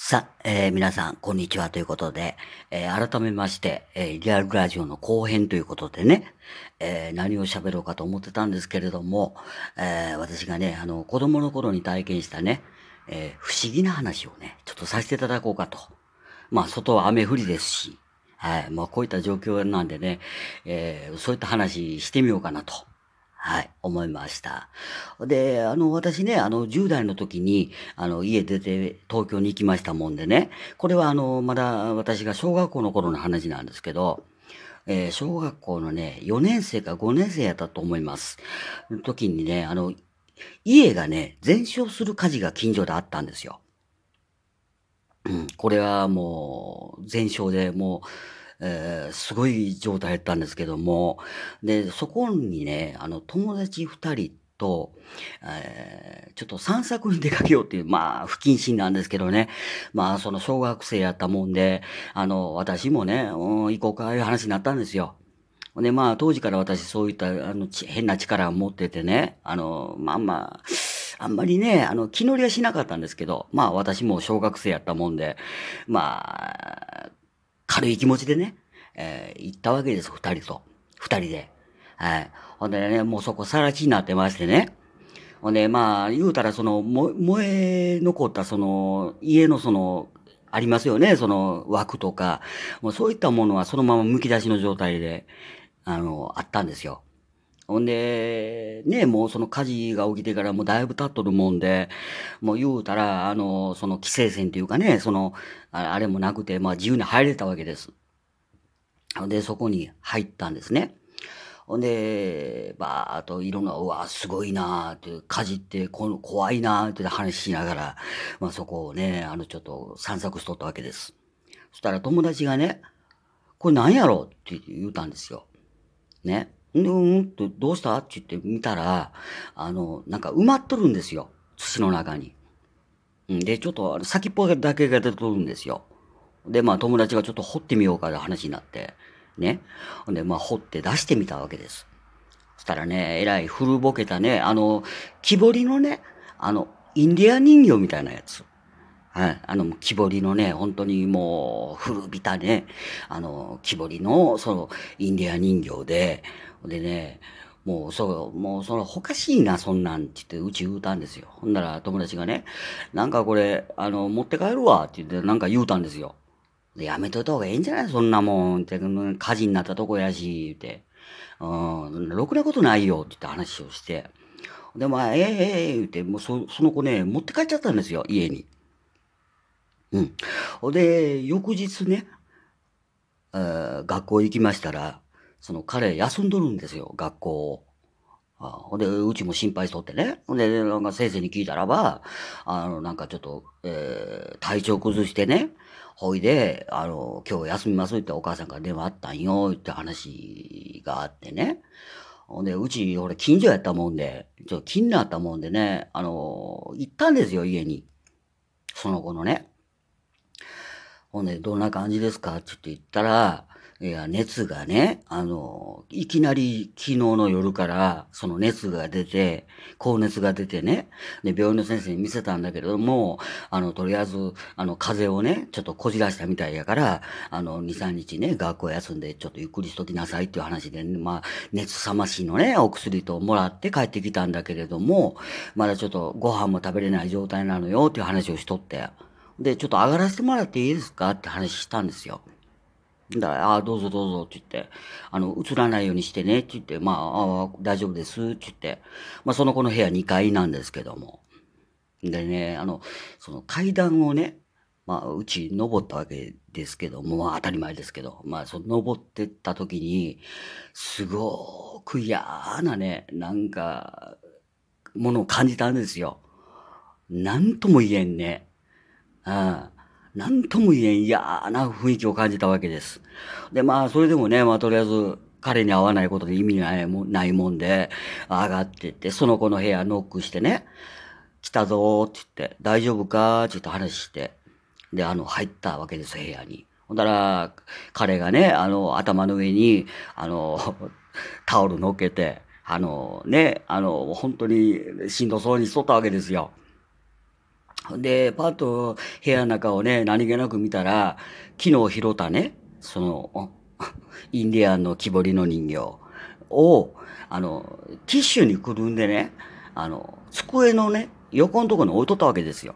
さあ、えー皆さん、こんにちはということで、えー改めまして、えーリアルラジオの後編ということでね、え何を喋ろうかと思ってたんですけれども、え私がね、あの、子供の頃に体験したね、え不思議な話をね、ちょっとさせていただこうかと。まあ、外は雨降りですし、はい。まあ、こういった状況なんでね、えそういった話してみようかなと。はい、思いました。で、あの、私ね、あの、10代の時に、あの、家出て東京に行きましたもんでね、これはあの、まだ私が小学校の頃の話なんですけど、えー小学校のね、4年生か5年生やったと思います。時にね、あの、家がね、全焼する火事が近所であったんですよ。うん、これはもう、全焼でもう、えーすごい状態だったんですけども、で、そこにね、あの、友達二人と、えーちょっと散策に出かけようっていう、まあ、不謹慎なんですけどね。まあ、その小学生やったもんで、あの、私もね、うん、行こうか、いう話になったんですよ。で、まあ、当時から私そういった、あの、変な力を持っててね、あの、まあまあ、あんまりね、あの、気乗りはしなかったんですけど、まあ私も小学生やったもんで、まあ、軽い気持ちでね、えー行ったわけです、二人と。二人で。はい。ほんでね、もうそこさら地になってましてね。ほんで、まあ、言うたら、その、燃え残った、その、家のその、ありますよね、その枠とか、もうそういったものはそのまま剥き出しの状態で、あの、あったんですよ。ほんで、ね、もうその火事が起きてからもうだいぶ経っとるもんで、もう言うたら、あの、その規制線っていうかね、その、あれもなくて、まあ自由に入れたわけです。ほんで、そこに入ったんですね。ほんで、ばーっといろんな、うわ、すごいなーって、火事ってこの怖いなーって話しながら、まあそこをね、あの、ちょっと散策しとったわけです。そしたら友達がね、これ何やろって言ったんですよ。ね。ん、うんって、どうした？って言って見たら、あの、なんか埋まっとるんですよ。土の中に。で、ちょっと先っぽだけが出とるんですよ。で、まあ友達がちょっと掘ってみようかって話になって、ね。で、まあ掘って出してみたわけです。そしたらね、えらい古ぼけたね、あの、木彫りのね、あの、インディア人形みたいなやつ。はい。あの、木彫りのね、本当にもう、古びたね、あの、木彫りの、その、インディア人形で、でね、もう、そう、もう、その、おかしいな、そんなんって言って、うち言うたんですよ。ほんなら、友達がね、なんかこれ、あの、持って帰るわ、って言って、なんか言うたんですよ。でやめといた方がええんじゃない？そんなもん。って、火事になったとこやし、言って。うん、ろくなことないよ、って言って話をして。で、まあ、ええええ言って、もうそ、その子ね、持って帰っちゃったんですよ、家に。うん。で、翌日ね、学校行きましたら、その彼休んどるんですよ、学校を。あほんで、うちも心配しとってね。ほんで、なんか先生に聞いたらば、あの、なんかちょっと、えー体調崩してね、ほいで、あの、今日休みますってお母さんから電話あったんよ、って話があってね。ほんで、うち、俺、近所やったもんで、ちょっと気になったもんでね、あの、行ったんですよ、家に。その子のね。ほんで、どんな感じですか？って言ったら、いや、熱がね、あの、いきなり昨日の夜から、その熱が出て、高熱が出てね、で、病院の先生に見せたんだけれども、あの、とりあえず、あの、風邪をね、ちょっとこじらしたみたいやから、あの、2、3日ね、学校休んで、ちょっとゆっくりしときなさいっていう話で、まあ、熱さましのね、お薬ともらって帰ってきたんだけれども、まだちょっとご飯も食べれない状態なのよっていう話をしとって、で、ちょっと上がらせてもらっていいですかって話したんですよ。だから、ああ、どうぞどうぞって言って、あの、映らないようにしてねって言って、まあ、ああ大丈夫ですって言って、まあ、その子の部屋2階なんですけども。でね、あの、その階段をね、まあ、うち登ったわけですけども、まあ、当たり前ですけど、まあ、その登ってった時に、すごく嫌なね、なんか、ものを感じたんですよ。なんとも言えんね。うん。なんとも言えん嫌な雰囲気を感じたわけです。で、まあ、それでもね、まあ、とりあえず、彼に会わないことで意味ないもないもんで、上がってって、その子の部屋ノックしてね、来たぞーって言って、大丈夫か？ーって言って話して、で、あの、入ったわけです、部屋に。ほんだら、彼がね、あの、頭の上に、あの、タオル乗っけて、あの、ね、あの、本当にしんどそうにしとったわけですよ。で、パッと部屋の中をね、何気なく見たら、昨日拾ったね、その、インディアンの木彫りの人形を、あの、ティッシュにくるんでね、あの、机のね、横のところに置いとったわけですよ。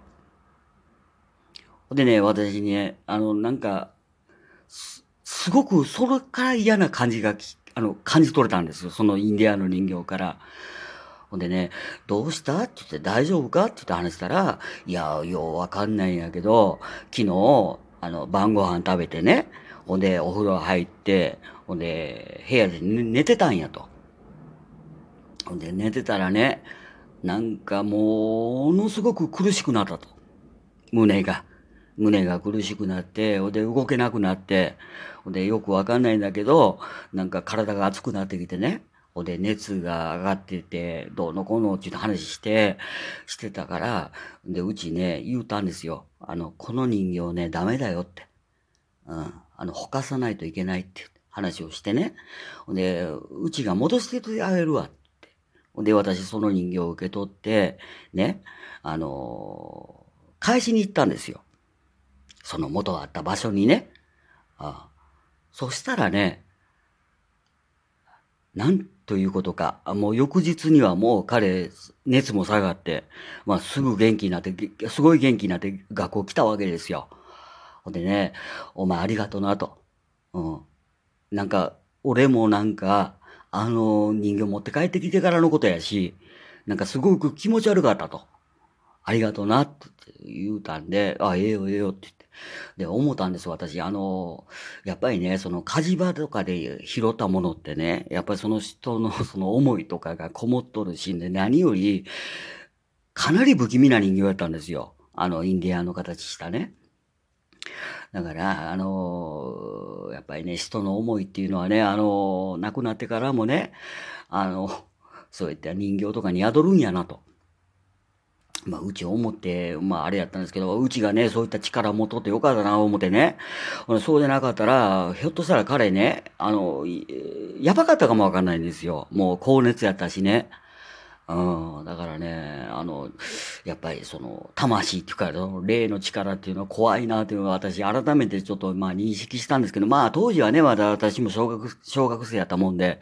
でね、私ね、あの、なんか、す、すごくそれから嫌な感じがあの、感じ取れたんですよ。そのインディアンの人形から。ほんでね、どうした？って言って大丈夫か？って言って話したら、いや、ようわかんないんやけど、昨日、あの、晩ご飯食べてね、ほんで、お風呂入って、ほんで、部屋で寝てたんやと。ほんで、寝てたらね、なんかものすごく苦しくなったと。胸が。胸が苦しくなって、ほんで動けなくなって、ほんでよくわかんないんだけど、なんか体が熱くなってきてね。で熱が上がってて、どうのこうのっていう話して、してたから、で、うちね、言うたんですよ。あの、この人形ね、ダメだよって。うん。あの、ほかさないといけないって話をしてね。で、うちが戻してあげるわって。で、私その人形を受け取って、ね、あのー、返しに行ったんですよ。その元あった場所にね。ああそしたらね、なんということか、もう翌日にはもう彼、熱も下がって、まあすぐ元気になって、すごい元気になって学校来たわけですよ。ほんでね、お前ありがとうなと。うん。なんか、俺もなんか、あの人形持って帰ってきてからのことやし、なんかすごく気持ち悪かったと。ありがとうなって言うたんで、あ、ええよええよって言って。で、思ったんです、私。あの、やっぱりね、その火事場とかで拾ったものってね、やっぱりその人の その思いとかがこもっとるしね、何より、かなり不気味な人形やったんですよ。あの、インディアンの形したね。だから、あの、やっぱりね、人の思いっていうのはね、あの、亡くなってからもね、あの、そういった人形とかに宿るんやなと。まあ、うち思って、まあ、あれやったんですけど、うちがね、そういった力を持っとってよかったな、思ってね。そうでなかったら、ひょっとしたら彼ね、あの、やばかったかもわかんないんですよ。もう高熱やったしね。うん、だからね、あの、やっぱりその、魂っていうか、その霊の力っていうのは怖いなっていうのは私改めてちょっとまあ認識したんですけど、まあ当時はね、まだ私も小学、小学生やったもんで、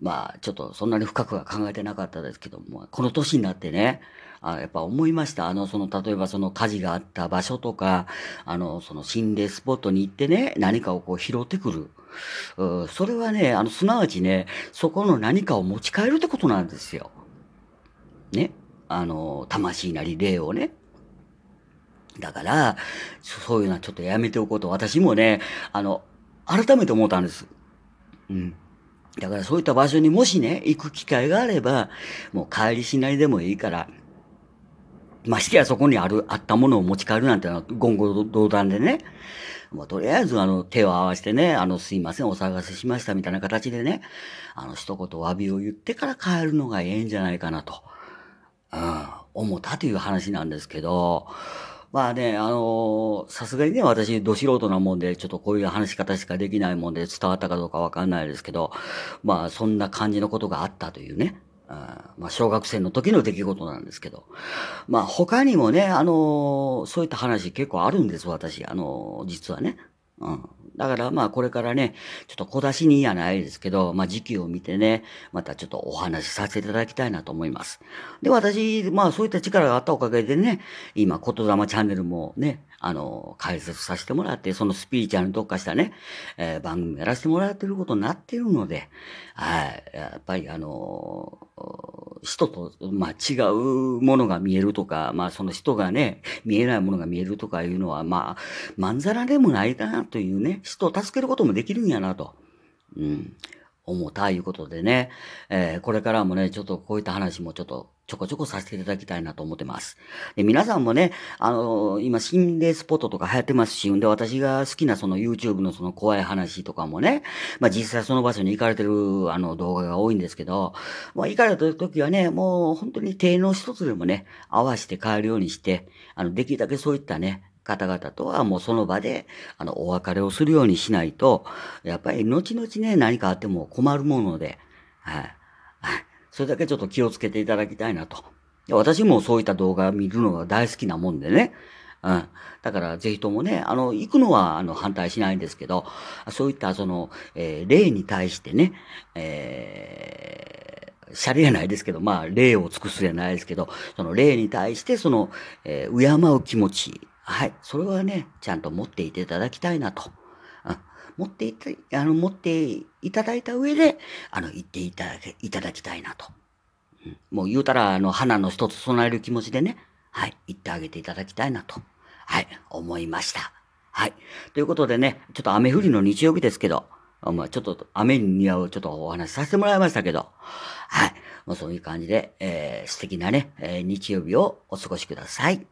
まあちょっとそんなに深くは考えてなかったですけども、この年になってね、あやっぱ思いました。あの、その、例えばその火事があった場所とか、あの、その心霊スポットに行ってね、何かをこう拾ってくる。うそれはね、あの、すなわちね、そこの何かを持ち帰るってことなんですよ。ね。あの、魂なり霊をね。だから、そういうのはちょっとやめておこうと、私もね、あの、改めて思ったんです。うん。だからそういった場所にもしね、行く機会があれば、もう帰りしないでもいいから、ましてやそこにある、あったものを持ち帰るなんてのは言語道断でね。まあ、とりあえず、あの、手を合わせてね、あの、すいません、お騒がせしましたみたいな形でね、あの、一言詫びを言ってから帰るのがええんじゃないかなと、うん、思ったという話なんですけど、まあね、あのさすがにね、私、ど素人なもんで、ちょっとこういう話し方しかできないもんで伝わったかどうかわかんないですけど、まあ、そんな感じのことがあったというね。あまあ、小学生の時の出来事なんですけど。まあ、他にもね、あのそういった話結構あるんです、私。あの実はね。うん。だからまあこれからね、ちょっと小出しにやないですけど、まあ時期を見てね、またちょっとお話しさせていただきたいなと思います。で、私、まあそういった力があったおかげでね、今、言霊チャンネルもね、あの、解説させてもらって、そのスピリチュアルに特化したね、えー、番組やらせてもらってることになっているので、はい、やっぱりあの、人と、まあ、違うものが見えるとか、まあ、その人がね、見えないものが見えるとかいうのは、まあ、まんざらでもないかなというね、人を助けることもできるんやなと。うん。思ったいうことでね、えー、これからもね、ちょっとこういった話もちょっとちょこちょこさせていただきたいなと思ってます。で、皆さんもね、あのー、今心霊スポットとか流行ってますし、んで、私が好きなその YouTube のその怖い話とかもね、まあ実際その場所に行かれてるあの動画が多いんですけど、まあ行かれた時はね、もう本当に手の一つでもね、合わせて帰るようにして、あの、できるだけそういったね、方々とはもうその場で、あの、お別れをするようにしないと、やっぱり後々ね、何かあっても困るもので、はい。はい。それだけちょっと気をつけていただきたいなと。私もそういった動画見るのが大好きなもんでね。うん。だから、ぜひともね、あの、行くのは、あの、反対しないんですけど、そういった、その、えー、霊に対してね、えー、シャレやないですけど、まあ、霊を尽くすじゃないですけど、その霊に対して、その、えー、敬う気持ち、はい。それはね、ちゃんと持っていていただきたいなと。うん、持っていた、あの、持っていただいた上で、あの、言っていただけ、いただきたいなと。うん、もう言うたら、あの、花の一つ備える気持ちでね、はい、言ってあげていただきたいなと。はい、思いました。はい。ということでね、ちょっと雨降りの日曜日ですけど、まあ、ちょっと雨に似合うちょっとお話しさせてもらいましたけど、はい。もうそういう感じで、えー、素敵なね、えー、日曜日をお過ごしください。